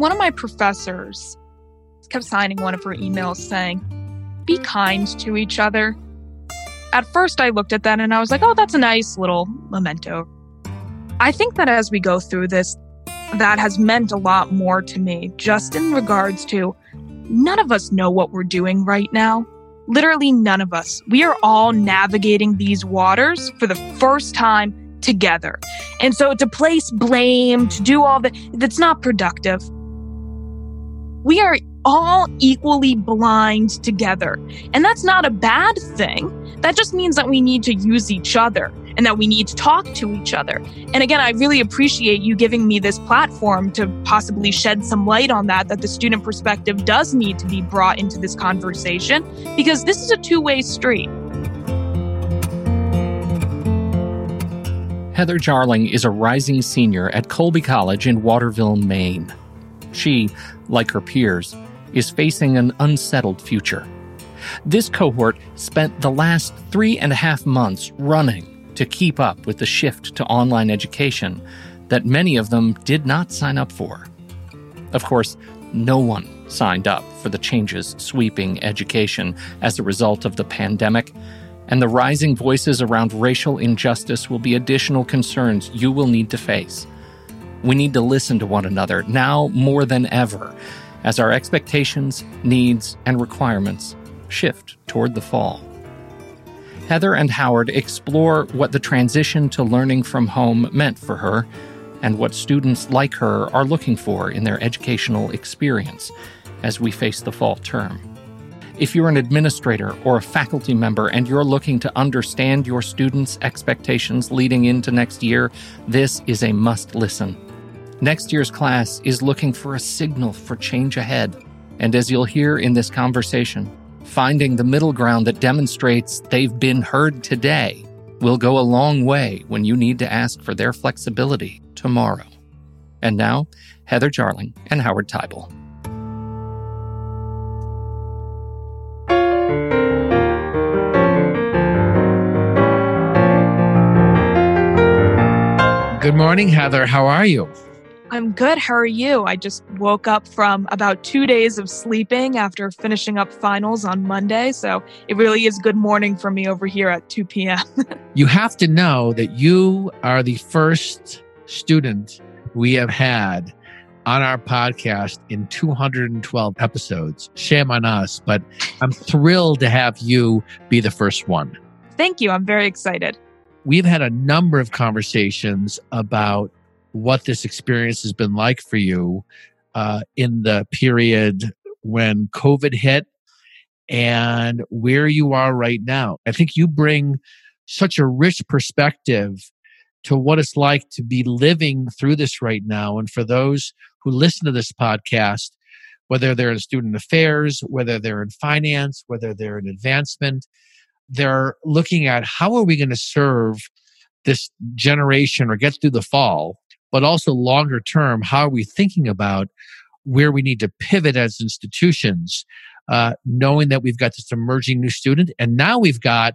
one of my professors kept signing one of her emails saying, Be kind to each other. At first, I looked at that and I was like, Oh, that's a nice little memento. I think that as we go through this, that has meant a lot more to me, just in regards to none of us know what we're doing right now. Literally, none of us. We are all navigating these waters for the first time together. And so to place blame, to do all that, that's not productive. We are all equally blind together. And that's not a bad thing. That just means that we need to use each other and that we need to talk to each other. And again, I really appreciate you giving me this platform to possibly shed some light on that, that the student perspective does need to be brought into this conversation because this is a two way street. Heather Jarling is a rising senior at Colby College in Waterville, Maine. She, like her peers, is facing an unsettled future. This cohort spent the last three and a half months running to keep up with the shift to online education that many of them did not sign up for. Of course, no one signed up for the changes sweeping education as a result of the pandemic and the rising voices around racial injustice will be additional concerns you will need to face. We need to listen to one another now more than ever as our expectations, needs, and requirements shift toward the fall. Heather and Howard explore what the transition to learning from home meant for her and what students like her are looking for in their educational experience as we face the fall term. If you're an administrator or a faculty member and you're looking to understand your students' expectations leading into next year, this is a must listen. Next year's class is looking for a signal for change ahead. And as you'll hear in this conversation, finding the middle ground that demonstrates they've been heard today will go a long way when you need to ask for their flexibility tomorrow. And now, Heather Jarling and Howard Teibel. Good morning, Heather. How are you? I'm good. How are you? I just woke up from about two days of sleeping after finishing up finals on Monday. So it really is good morning for me over here at 2 p.m. you have to know that you are the first student we have had on our podcast in 212 episodes. Shame on us, but I'm thrilled to have you be the first one. Thank you. I'm very excited we've had a number of conversations about what this experience has been like for you uh, in the period when COVID hit and where you are right now. I think you bring such a rich perspective to what it's like to be living through this right now. And for those who listen to this podcast, whether they're in student affairs, whether they're in finance, whether they're in advancement, they're looking at how are we going to serve this generation or get through the fall, but also longer term, how are we thinking about where we need to pivot as institutions, uh, knowing that we've got this emerging new student, and now we've got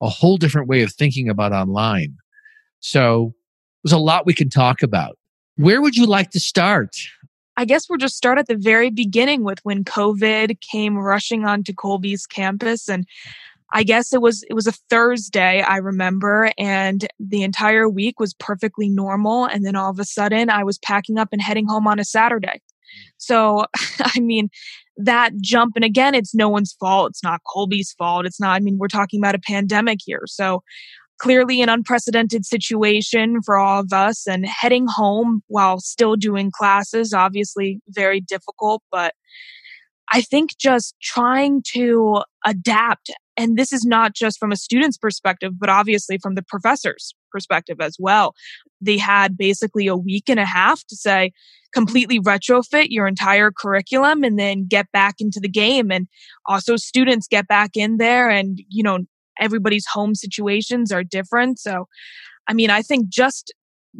a whole different way of thinking about online. So there's a lot we can talk about. Where would you like to start? I guess we'll just start at the very beginning with when COVID came rushing onto Colby's campus. And I guess it was it was a Thursday, I remember, and the entire week was perfectly normal. And then all of a sudden I was packing up and heading home on a Saturday. Mm. So I mean, that jump, and again, it's no one's fault. It's not Colby's fault. It's not, I mean, we're talking about a pandemic here. So clearly an unprecedented situation for all of us and heading home while still doing classes, obviously very difficult, but I think just trying to adapt and this is not just from a student's perspective, but obviously from the professor's perspective as well. They had basically a week and a half to say, completely retrofit your entire curriculum and then get back into the game. And also students get back in there and, you know, everybody's home situations are different. So, I mean, I think just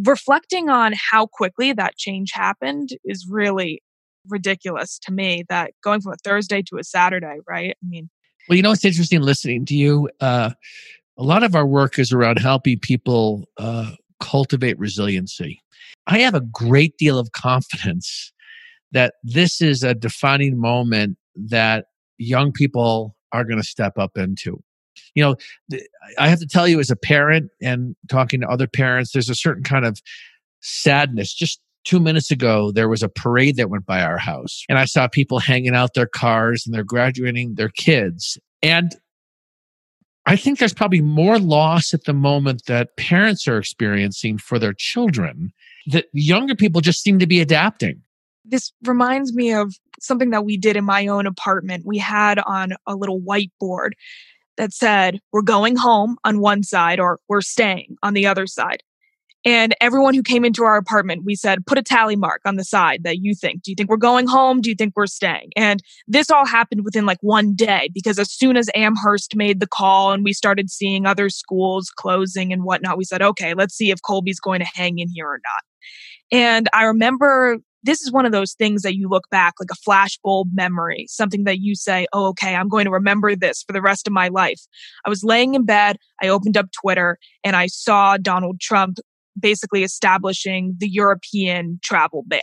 reflecting on how quickly that change happened is really ridiculous to me that going from a Thursday to a Saturday, right? I mean, well, you know, it's interesting listening to you. Uh, a lot of our work is around helping people uh, cultivate resiliency. I have a great deal of confidence that this is a defining moment that young people are going to step up into. You know, I have to tell you, as a parent and talking to other parents, there's a certain kind of sadness. Just two minutes ago, there was a parade that went by our house, and I saw people hanging out their cars and they're graduating their kids. And I think there's probably more loss at the moment that parents are experiencing for their children that younger people just seem to be adapting this reminds me of something that we did in my own apartment. We had on a little whiteboard that said, We're going home on one side or we're staying on the other side. And everyone who came into our apartment, we said, put a tally mark on the side that you think. Do you think we're going home? Do you think we're staying? And this all happened within like one day because as soon as Amherst made the call and we started seeing other schools closing and whatnot, we said, okay, let's see if Colby's going to hang in here or not. And I remember this is one of those things that you look back like a flashbulb memory, something that you say, oh, okay, I'm going to remember this for the rest of my life. I was laying in bed, I opened up Twitter, and I saw Donald Trump basically establishing the European travel ban.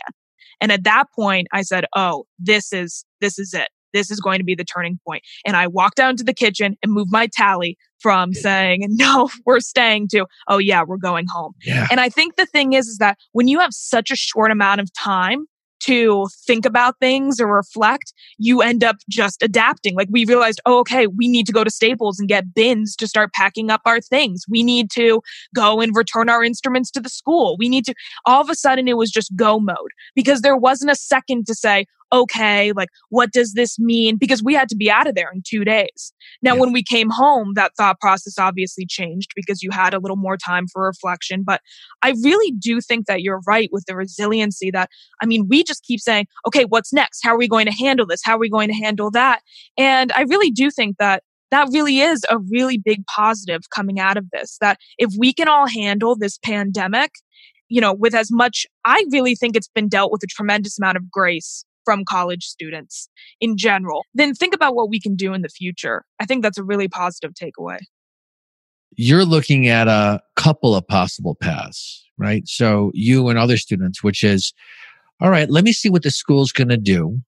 And at that point, I said, oh, this is, this is it this is going to be the turning point. And I walked down to the kitchen and moved my tally from saying, no, we're staying to, oh yeah, we're going home. Yeah. And I think the thing is, is that when you have such a short amount of time to think about things or reflect, you end up just adapting. Like we realized, oh, okay, we need to go to Staples and get bins to start packing up our things. We need to go and return our instruments to the school. We need to, all of a sudden it was just go mode because there wasn't a second to say, okay, like, what does this mean? Because we had to be out of there in two days. Now, yeah. when we came home, that thought process obviously changed because you had a little more time for reflection. But I really do think that you're right with the resiliency that, I mean, we just keep saying, okay, what's next? How are we going to handle this? How are we going to handle that? And I really do think that that really is a really big positive coming out of this that if we can all handle this pandemic you know with as much i really think it's been dealt with a tremendous amount of grace from college students in general, then think about what we can do in the future. I think that's a really positive takeaway. You're looking at a couple of possible paths, right? So you and other students, which is, all right, let me see what the school's going to do.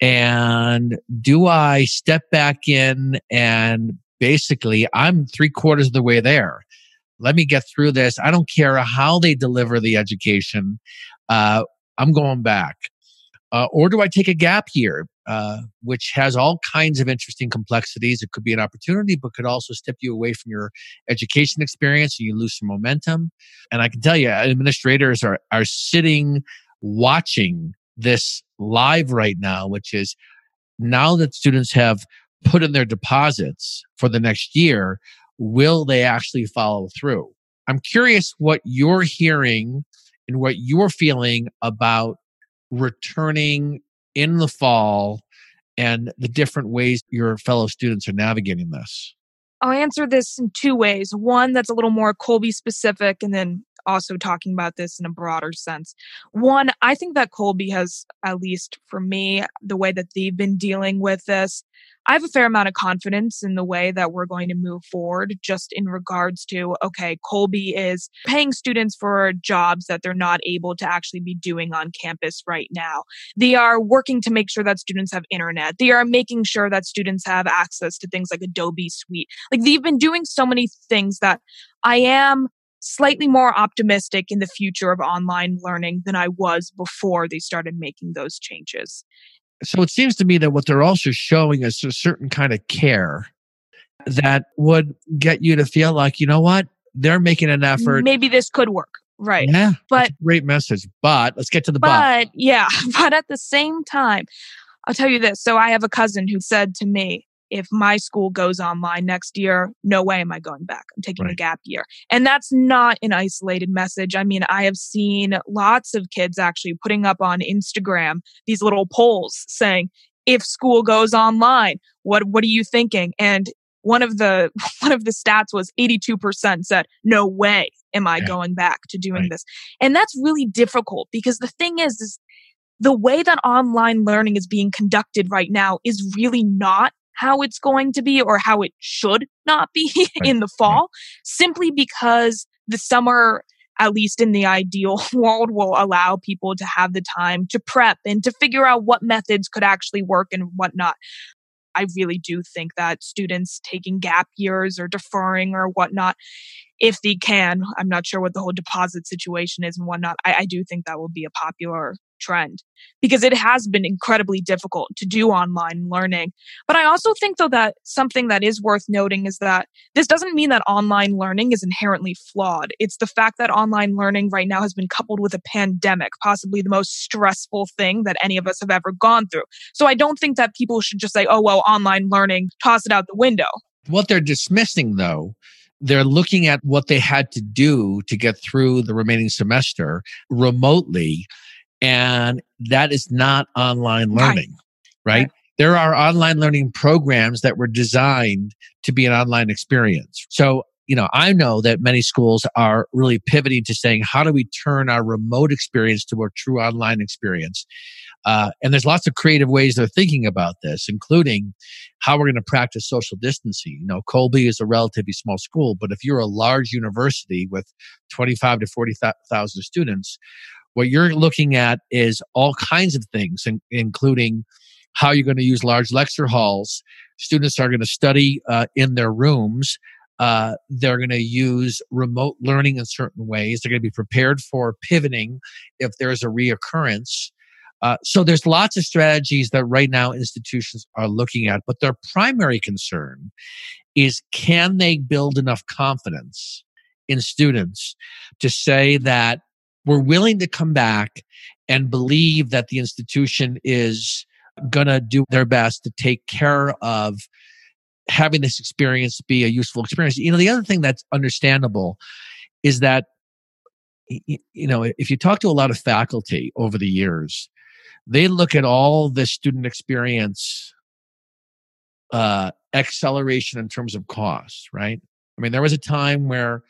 And do I step back in and basically I'm three quarters of the way there. Let me get through this. I don't care how they deliver the education. Uh, I'm going back. Uh, or do I take a gap year, uh, which has all kinds of interesting complexities? It could be an opportunity, but could also step you away from your education experience and you lose some momentum. And I can tell you, administrators are, are sitting watching this live right now, which is now that students have put in their deposits for the next year, will they actually follow through? I'm curious what you're hearing and what you're feeling about returning in the fall and the different ways your fellow students are navigating this? I'll answer this in two ways. One that's a little more Colby specific, and then also talking about this in a broader sense. One, I think that Colby has, at least for me, the way that they've been dealing with this, I have a fair amount of confidence in the way that we're going to move forward, just in regards to, okay, Colby is paying students for jobs that they're not able to actually be doing on campus right now. They are working to make sure that students have internet. They are making sure that students have access to things like Adobe Suite. Like they've been doing so many things that I am slightly more optimistic in the future of online learning than I was before they started making those changes. So it seems to me that what they're also showing is a certain kind of care that would get you to feel like, you know what? They're making an effort. Maybe this could work. Right. Yeah. But great message. But let's get to the but. But yeah. But at the same time, I'll tell you this. So I have a cousin who said to me, if my school goes online next year, no way am I going back. I'm taking right. a gap year. And that's not an isolated message. I mean, I have seen lots of kids actually putting up on Instagram these little polls saying, if school goes online, what what are you thinking? And one of the one of the stats was 82% said, no way am I yeah. going back to doing right. this. And that's really difficult because the thing is, is the way that online learning is being conducted right now is really not how it's going to be or how it should not be right. in the fall, simply because the summer at least in the ideal world, will allow people to have the time to prep and to figure out what methods could actually work and whatnot. I really do think that students taking gap years or deferring or whatnot, if they can, I'm not sure what the whole deposit situation is and whatnot. I, I do think that will be a popular trend because it has been incredibly difficult to do online learning. But I also think, though, that something that is worth noting is that this doesn't mean that online learning is inherently flawed. It's the fact that online learning right now has been coupled with a pandemic, possibly the most stressful thing that any of us have ever gone through. So I don't think that people should just say, oh, well, online learning, toss it out the window. What they're dismissing, though, they're looking at what they had to do to get through the remaining semester remotely and that is not online learning, right? right? There are online learning programs that were designed to be an online experience. So, you know, I know that many schools are really pivoting to saying, how do we turn our remote experience to a true online experience? Uh, and there's lots of creative ways they're thinking about this, including how we're going to practice social distancing. You know, Colby is a relatively small school, but if you're a large university with 25 to 40,000 students, what you're looking at is all kinds of things, in, including how you're going to use large lecture halls. Students are going to study uh, in their rooms. Uh, they're going to use remote learning in certain ways. They're going to be prepared for pivoting if there's a reoccurrence. Uh, so there's lots of strategies that right now institutions are looking at, but their primary concern is can they build enough confidence in students to say that we're willing to come back and believe that the institution is going to do their best to take care of having this experience be a useful experience. You know, the other thing that's understandable is that, you know, if you talk to a lot of faculty over the years, they look at all the student experience uh, acceleration in terms of cost, right? I mean, there was a time where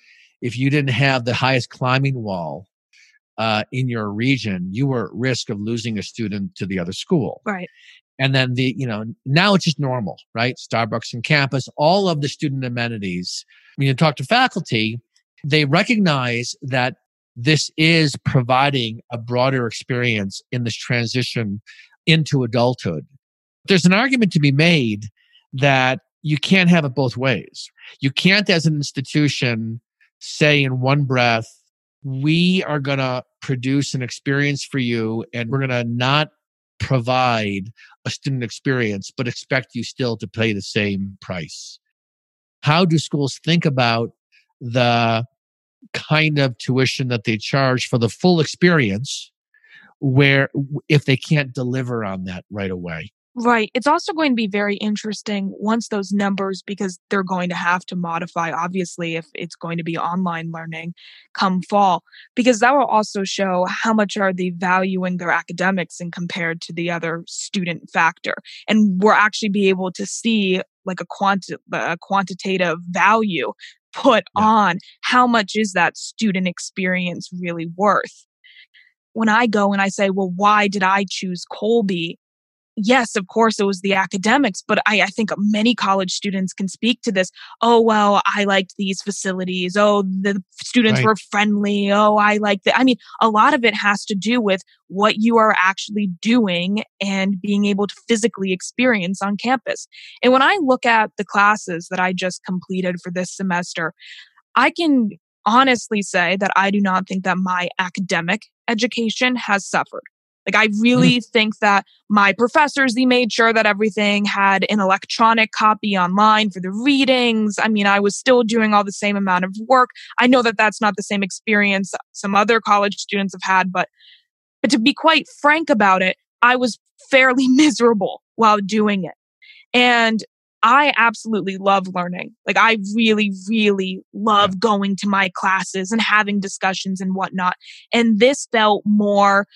if you didn't have the highest climbing wall uh, in your region, you were at risk of losing a student to the other school. Right. And then the, you know, now it's just normal, right? Starbucks and campus, all of the student amenities. When you talk to faculty, they recognize that this is providing a broader experience in this transition into adulthood. There's an argument to be made that you can't have it both ways. You can't, as an institution, say in one breath, we are going to produce an experience for you and we're going to not provide a student experience, but expect you still to pay the same price. How do schools think about the kind of tuition that they charge for the full experience where if they can't deliver on that right away? Right. It's also going to be very interesting once those numbers, because they're going to have to modify, obviously, if it's going to be online learning come fall, because that will also show how much are they valuing their academics and compared to the other student factor. And we'll actually be able to see like a, quanti- a quantitative value put yeah. on how much is that student experience really worth. When I go and I say, well, why did I choose Colby? Yes, of course, it was the academics, but I, I, think many college students can speak to this. Oh, well, I liked these facilities. Oh, the students right. were friendly. Oh, I like that. I mean, a lot of it has to do with what you are actually doing and being able to physically experience on campus. And when I look at the classes that I just completed for this semester, I can honestly say that I do not think that my academic education has suffered. Like, I really mm. think that my professors, they made sure that everything had an electronic copy online for the readings. I mean, I was still doing all the same amount of work. I know that that's not the same experience some other college students have had, but, but to be quite frank about it, I was fairly miserable while doing it. And I absolutely love learning. Like, I really, really love going to my classes and having discussions and whatnot. And this felt more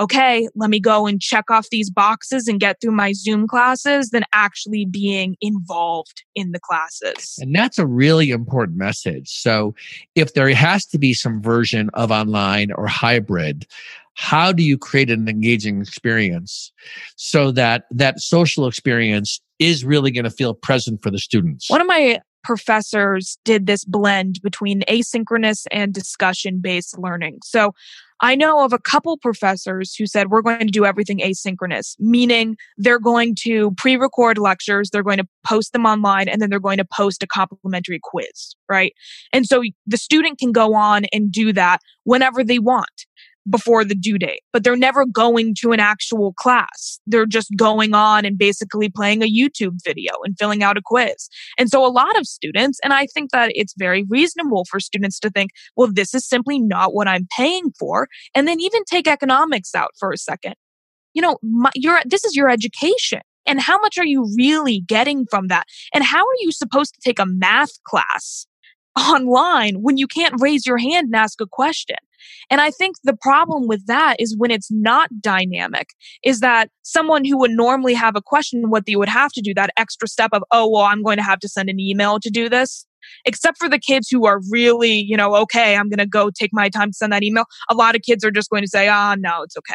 okay, let me go and check off these boxes and get through my Zoom classes than actually being involved in the classes. And that's a really important message. So, if there has to be some version of online or hybrid, how do you create an engaging experience so that that social experience is really going to feel present for the students? One of my professors did this blend between asynchronous and discussion based learning. So I know of a couple professors who said we're going to do everything asynchronous, meaning they're going to pre record lectures, they're going to post them online, and then they're going to post a complimentary quiz, right? And so the student can go on and do that whenever they want before the due date, but they're never going to an actual class. They're just going on and basically playing a YouTube video and filling out a quiz. And so a lot of students, and I think that it's very reasonable for students to think, well, this is simply not what I'm paying for. And then even take economics out for a second. You know, my, your, this is your education. And how much are you really getting from that? And how are you supposed to take a math class online when you can't raise your hand and ask a question? And I think the problem with that is when it's not dynamic, is that someone who would normally have a question, what they would have to do, that extra step of, oh, well, I'm going to have to send an email to do this. Except for the kids who are really, you know, okay, I'm going to go take my time to send that email. A lot of kids are just going to say, ah, oh, no, it's okay.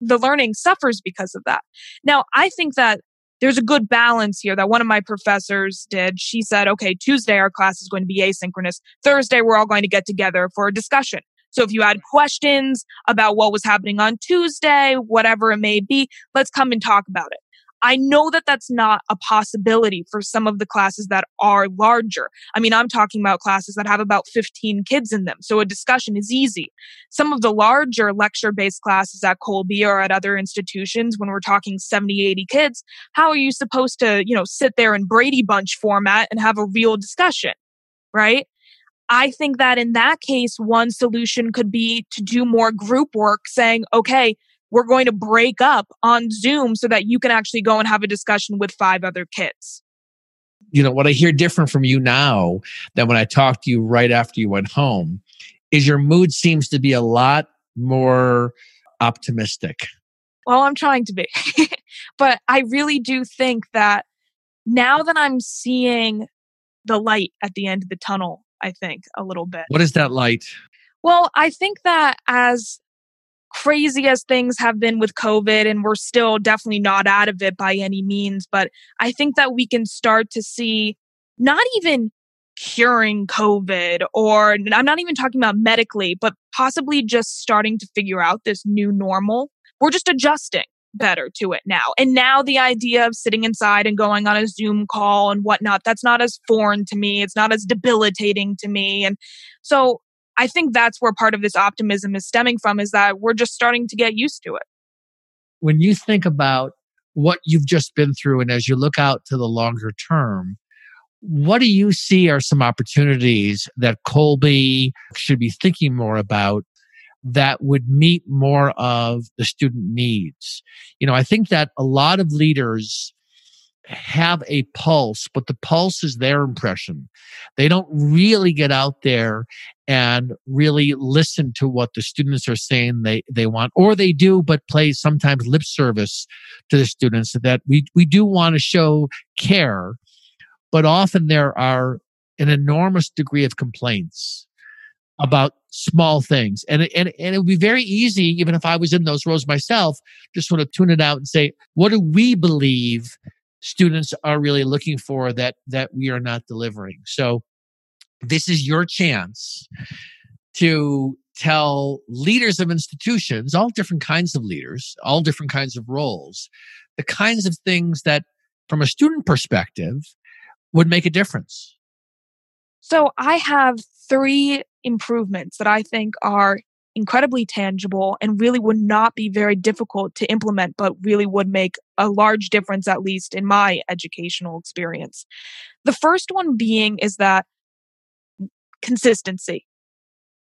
The learning suffers because of that. Now, I think that there's a good balance here that one of my professors did. She said, okay, Tuesday our class is going to be asynchronous. Thursday we're all going to get together for a discussion. So if you had questions about what was happening on Tuesday, whatever it may be, let's come and talk about it. I know that that's not a possibility for some of the classes that are larger. I mean, I'm talking about classes that have about 15 kids in them. So a discussion is easy. Some of the larger lecture based classes at Colby or at other institutions, when we're talking 70, 80 kids, how are you supposed to, you know, sit there in Brady Bunch format and have a real discussion? Right. I think that in that case, one solution could be to do more group work saying, okay, we're going to break up on Zoom so that you can actually go and have a discussion with five other kids. You know, what I hear different from you now than when I talked to you right after you went home is your mood seems to be a lot more optimistic. Well, I'm trying to be. but I really do think that now that I'm seeing the light at the end of the tunnel, I think, a little bit. What is that light? Well, I think that as crazy as things have been with COVID, and we're still definitely not out of it by any means, but I think that we can start to see not even curing COVID, or I'm not even talking about medically, but possibly just starting to figure out this new normal. We're just adjusting better to it now. And now the idea of sitting inside and going on a Zoom call and whatnot, that's not as foreign to me. It's not as debilitating to me. And so I think that's where part of this optimism is stemming from is that we're just starting to get used to it. When you think about what you've just been through and as you look out to the longer term, what do you see are some opportunities that Colby should be thinking more about that would meet more of the student needs. You know, I think that a lot of leaders have a pulse, but the pulse is their impression. They don't really get out there and really listen to what the students are saying they, they want, or they do, but play sometimes lip service to the students that we, we do want to show care, but often there are an enormous degree of complaints about small things. And, and, and it would be very easy, even if I was in those roles myself, just sort of tune it out and say, what do we believe students are really looking for that, that we are not delivering? So this is your chance to tell leaders of institutions, all different kinds of leaders, all different kinds of roles, the kinds of things that from a student perspective would make a difference. So I have three improvements that I think are incredibly tangible and really would not be very difficult to implement, but really would make a large difference, at least in my educational experience. The first one being is that consistency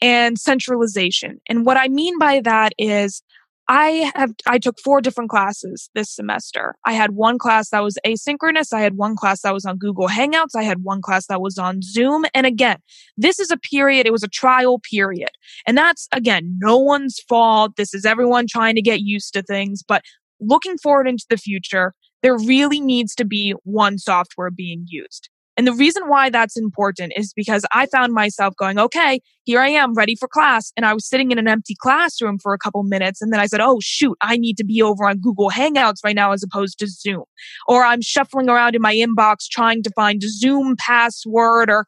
and centralization. And what I mean by that is I have I took four different classes this semester. I had one class that was asynchronous, I had one class that was on Google Hangouts, I had one class that was on Zoom. And again, this is a period, it was a trial period. And that's again, no one's fault. This is everyone trying to get used to things, but looking forward into the future, there really needs to be one software being used. And the reason why that's important is because I found myself going, okay, here I am ready for class. And I was sitting in an empty classroom for a couple minutes. And then I said, oh, shoot, I need to be over on Google Hangouts right now as opposed to Zoom. Or I'm shuffling around in my inbox trying to find a Zoom password or,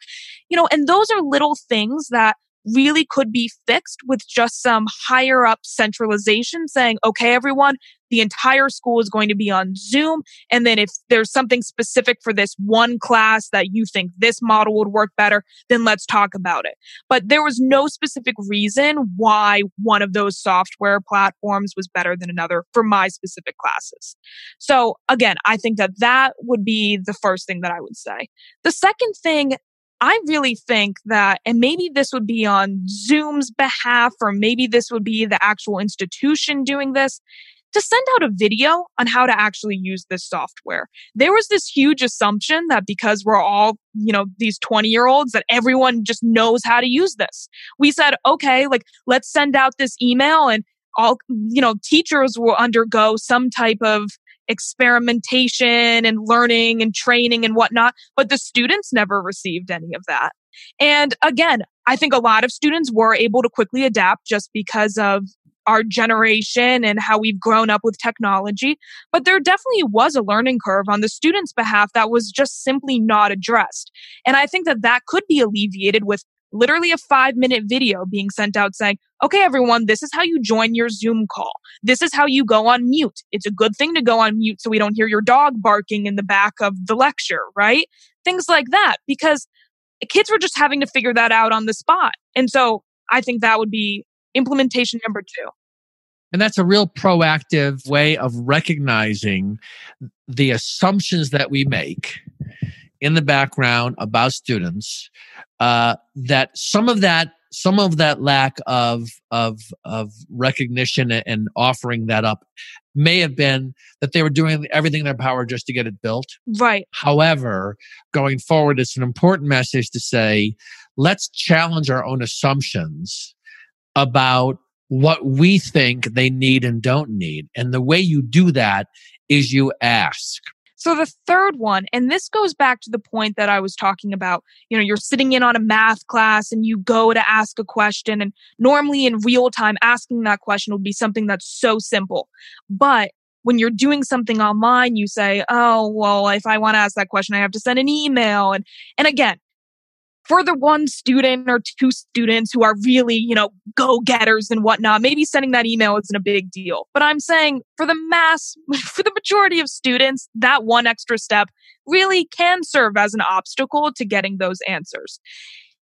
you know, and those are little things that really could be fixed with just some higher up centralization saying, okay, everyone, the entire school is going to be on Zoom. And then if there's something specific for this one class that you think this model would work better, then let's talk about it. But there was no specific reason why one of those software platforms was better than another for my specific classes. So again, I think that that would be the first thing that I would say. The second thing I really think that, and maybe this would be on Zoom's behalf, or maybe this would be the actual institution doing this, to send out a video on how to actually use this software. There was this huge assumption that because we're all, you know, these 20 year olds, that everyone just knows how to use this. We said, okay, like, let's send out this email and all, you know, teachers will undergo some type of experimentation and learning and training and whatnot, but the students never received any of that. And again, I think a lot of students were able to quickly adapt just because of our generation and how we've grown up with technology. But there definitely was a learning curve on the students' behalf that was just simply not addressed. And I think that that could be alleviated with literally a five minute video being sent out saying, okay, everyone, this is how you join your Zoom call. This is how you go on mute. It's a good thing to go on mute so we don't hear your dog barking in the back of the lecture, right? Things like that, because kids were just having to figure that out on the spot. And so I think that would be implementation number two. And that's a real proactive way of recognizing the assumptions that we make in the background about students uh, that some of that some of that lack of of of recognition and offering that up may have been that they were doing everything in their power just to get it built. Right. However, going forward, it's an important message to say, let's challenge our own assumptions about what we think they need and don't need. And the way you do that is you ask. So the third one, and this goes back to the point that I was talking about, you know, you're sitting in on a math class and you go to ask a question and normally in real time asking that question would be something that's so simple. But when you're doing something online, you say, "Oh, well, if I want to ask that question, I have to send an email." And and again, for the one student or two students who are really, you know, go getters and whatnot, maybe sending that email isn't a big deal. But I'm saying for the mass, for the majority of students, that one extra step really can serve as an obstacle to getting those answers.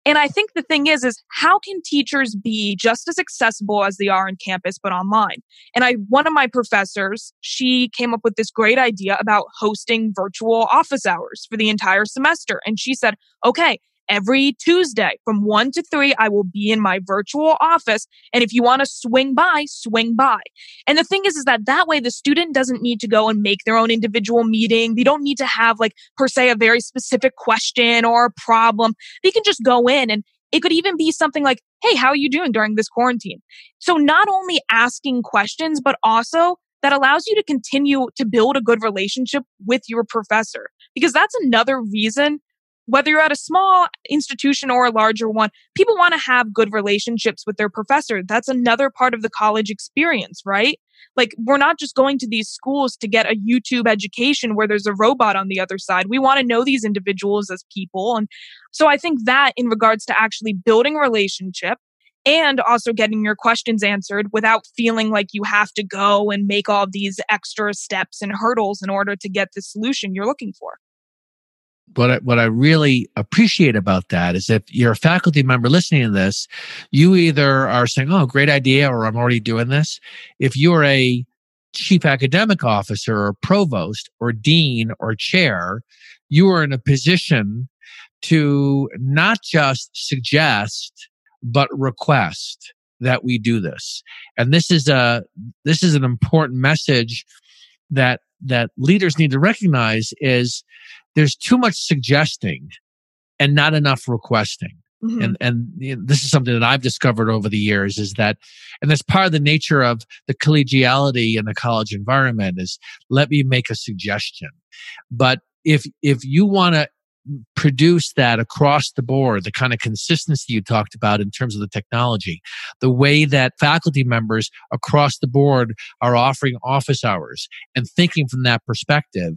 And I think the thing is, is how can teachers be just as accessible as they are on campus, but online? And I, one of my professors, she came up with this great idea about hosting virtual office hours for the entire semester. And she said, okay, every Tuesday from one to three, I will be in my virtual office. And if you want to swing by, swing by. And the thing is, is that that way the student doesn't need to go and make their own individual meeting. They don't need to have like per se a very specific question or a problem. They can just go in and it could even be something like, Hey, how are you doing during this quarantine? So not only asking questions, but also that allows you to continue to build a good relationship with your professor. Because that's another reason whether you're at a small institution or a larger one, people want to have good relationships with their professor. That's another part of the college experience, right? Like, we're not just going to these schools to get a YouTube education where there's a robot on the other side. We want to know these individuals as people. And so I think that in regards to actually building a relationship and also getting your questions answered without feeling like you have to go and make all these extra steps and hurdles in order to get the solution you're looking for what I, what I really appreciate about that is if you're a faculty member listening to this, you either are saying, "Oh, great idea," or "I'm already doing this." If you're a chief academic officer or provost or dean or chair, you are in a position to not just suggest but request that we do this. And this is a this is an important message that that leaders need to recognize is there's too much suggesting and not enough requesting. Mm-hmm. And and you know, this is something that I've discovered over the years is that, and that's part of the nature of the collegiality in the college environment is let me make a suggestion. But if if you want to produce that across the board, the kind of consistency you talked about in terms of the technology, the way that faculty members across the board are offering office hours and thinking from that perspective,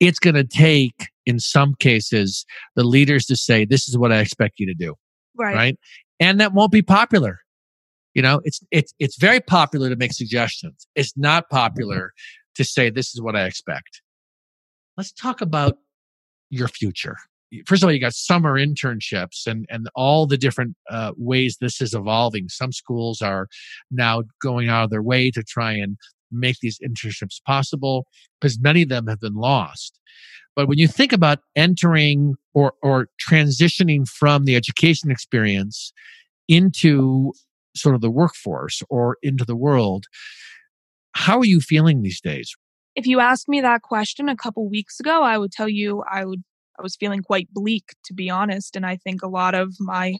it's going to take, in some cases, the leaders to say, This is what I expect you to do. Right. Right. And that won't be popular. You know, it's it's it's very popular to make suggestions. It's not popular to say this is what I expect. Let's talk about your future. First of all, you got summer internships and and all the different uh, ways this is evolving. Some schools are now going out of their way to try and make these internships possible because many of them have been lost. But when you think about entering or or transitioning from the education experience into sort of the workforce or into the world. How are you feeling these days? If you asked me that question a couple weeks ago, I would tell you I would I was feeling quite bleak to be honest, and I think a lot of my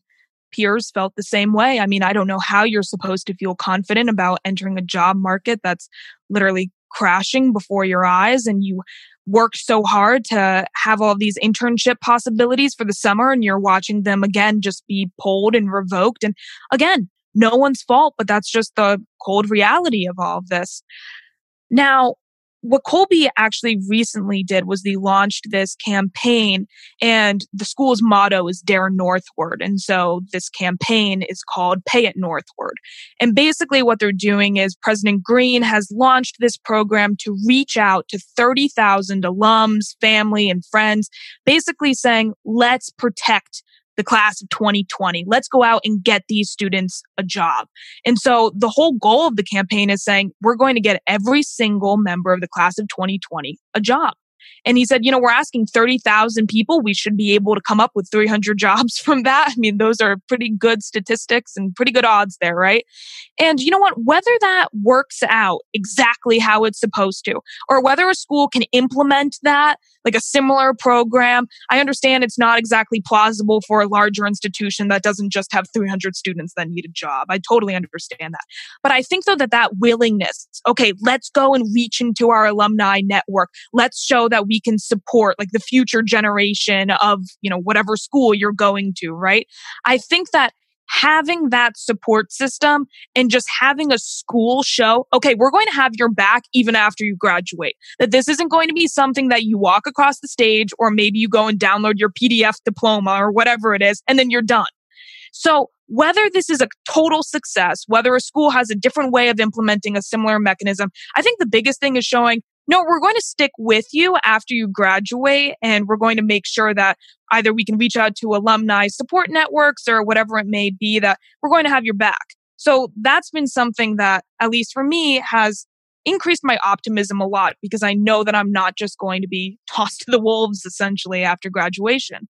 peers felt the same way. I mean, I don't know how you're supposed to feel confident about entering a job market that's literally crashing before your eyes and you worked so hard to have all these internship possibilities for the summer and you're watching them again just be pulled and revoked and again no one's fault, but that's just the cold reality of all of this. Now, what Colby actually recently did was they launched this campaign and the school's motto is dare northward. And so this campaign is called pay it northward. And basically what they're doing is President Greene has launched this program to reach out to 30,000 alums, family and friends, basically saying, let's protect the class of 2020. Let's go out and get these students a job. And so the whole goal of the campaign is saying we're going to get every single member of the class of 2020 a job. And he said, you know, we're asking 30,000 people. We should be able to come up with 300 jobs from that. I mean, those are pretty good statistics and pretty good odds there, right? And you know what? Whether that works out exactly how it's supposed to, or whether a school can implement that, like a similar program, I understand it's not exactly plausible for a larger institution that doesn't just have 300 students that need a job. I totally understand that. But I think though that that willingness, okay, let's go and reach into our alumni network. Let's show that we can support like the future generation of, you know, whatever school you're going to, right? I think that having that support system and just having a school show, okay, we're going to have your back even after you graduate. That this isn't going to be something that you walk across the stage or maybe you go and download your PDF diploma or whatever it is, and then you're done. So whether this is a total success, whether a school has a different way of implementing a similar mechanism, I think the biggest thing is showing no, we're going to stick with you after you graduate and we're going to make sure that either we can reach out to alumni support networks or whatever it may be that we're going to have your back. So that's been something that, at least for me, has increased my optimism a lot because I know that I'm not just going to be tossed to the wolves essentially after graduation.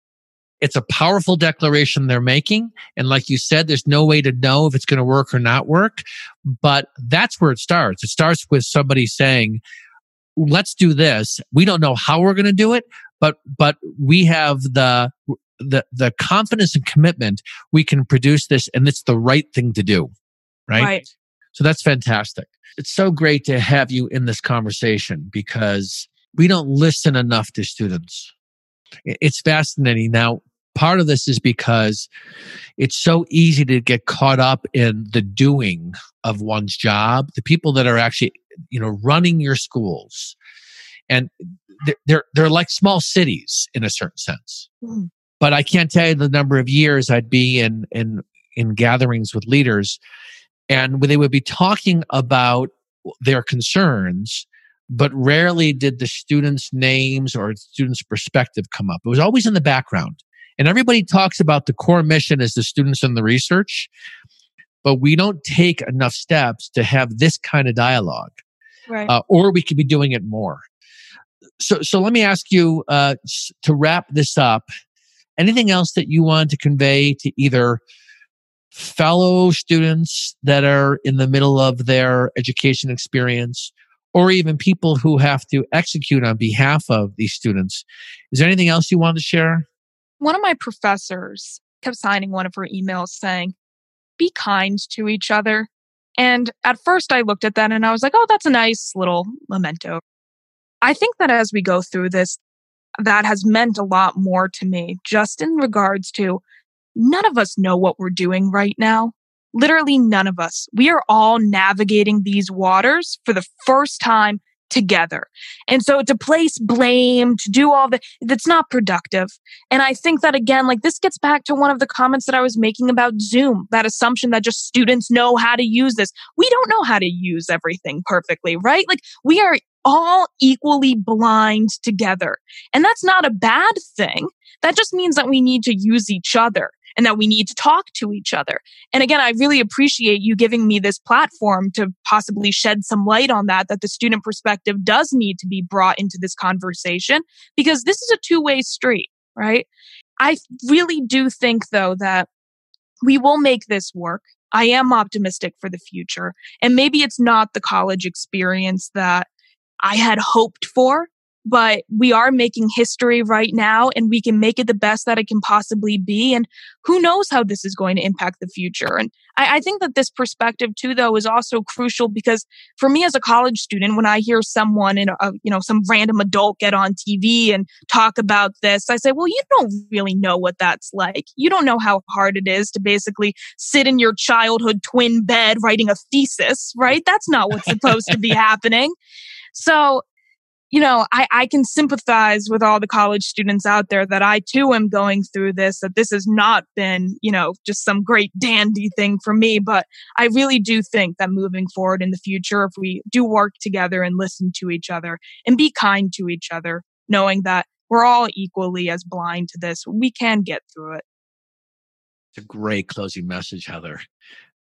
It's a powerful declaration they're making. And like you said, there's no way to know if it's going to work or not work. But that's where it starts. It starts with somebody saying, let's do this. We don't know how we're going to do it, but but we have the the the confidence and commitment we can produce this and it's the right thing to do. Right? right. So that's fantastic. It's so great to have you in this conversation because we don't listen enough to students. It's fascinating. Now, part of this is because it's so easy to get caught up in the doing of one's job. The people that are actually you know running your schools and they're they're like small cities in a certain sense mm. but i can't tell you the number of years i'd be in in in gatherings with leaders and they would be talking about their concerns but rarely did the students names or students perspective come up it was always in the background and everybody talks about the core mission as the students and the research but we don't take enough steps to have this kind of dialogue right. uh, or we could be doing it more. So, so let me ask you uh, to wrap this up. Anything else that you want to convey to either fellow students that are in the middle of their education experience, or even people who have to execute on behalf of these students? Is there anything else you want to share? One of my professors kept signing one of her emails saying, "Be kind to each other." And at first I looked at that and I was like, oh, that's a nice little memento. I think that as we go through this, that has meant a lot more to me, just in regards to none of us know what we're doing right now. Literally none of us. We are all navigating these waters for the first time together. And so to place blame, to do all that, that's not productive. And I think that again, like this gets back to one of the comments that I was making about Zoom, that assumption that just students know how to use this. We don't know how to use everything perfectly, right? Like we are all equally blind together. And that's not a bad thing. That just means that we need to use each other and that we need to talk to each other. And again, I really appreciate you giving me this platform to possibly shed some light on that, that the student perspective does need to be brought into this conversation because this is a two way street, right? I really do think though that we will make this work. I am optimistic for the future. And maybe it's not the college experience that I had hoped for, but we are making history right now and we can make it the best that it can possibly be. And who knows how this is going to impact the future. And I, I, think that this perspective too, though, is also crucial because for me as a college student, when I hear someone in a, you know, some random adult get on TV and talk about this, I say, well, you don't really know what that's like. You don't know how hard it is to basically sit in your childhood twin bed writing a thesis, right? That's not what's supposed to be happening. So, you know, I, I can sympathize with all the college students out there that I too am going through this, that this has not been, you know, just some great dandy thing for me. But I really do think that moving forward in the future, if we do work together and listen to each other and be kind to each other, knowing that we're all equally as blind to this, we can get through it. It's a great closing message, Heather.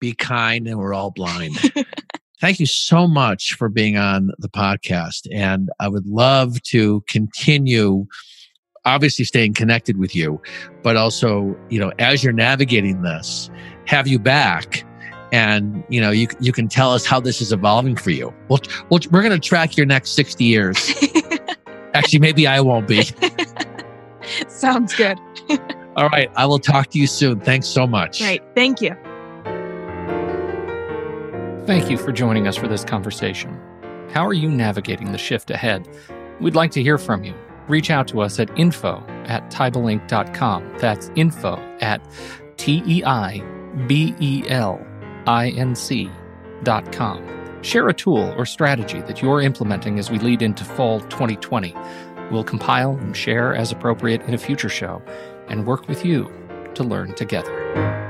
Be kind and we're all blind. Thank you so much for being on the podcast. And I would love to continue obviously staying connected with you, but also, you know, as you're navigating this, have you back and you know you you can tell us how this is evolving for you. Well, well we're going to track your next 60 years. Actually, maybe I won't be. Sounds good. All right, I will talk to you soon. Thanks so much. Great. Thank you. Thank you for joining us for this conversation. How are you navigating the shift ahead? We'd like to hear from you. Reach out to us at info at teibelinc.com. That's info at T E I B E L I N C dot com. Share a tool or strategy that you're implementing as we lead into fall 2020. We'll compile and share as appropriate in a future show and work with you to learn together.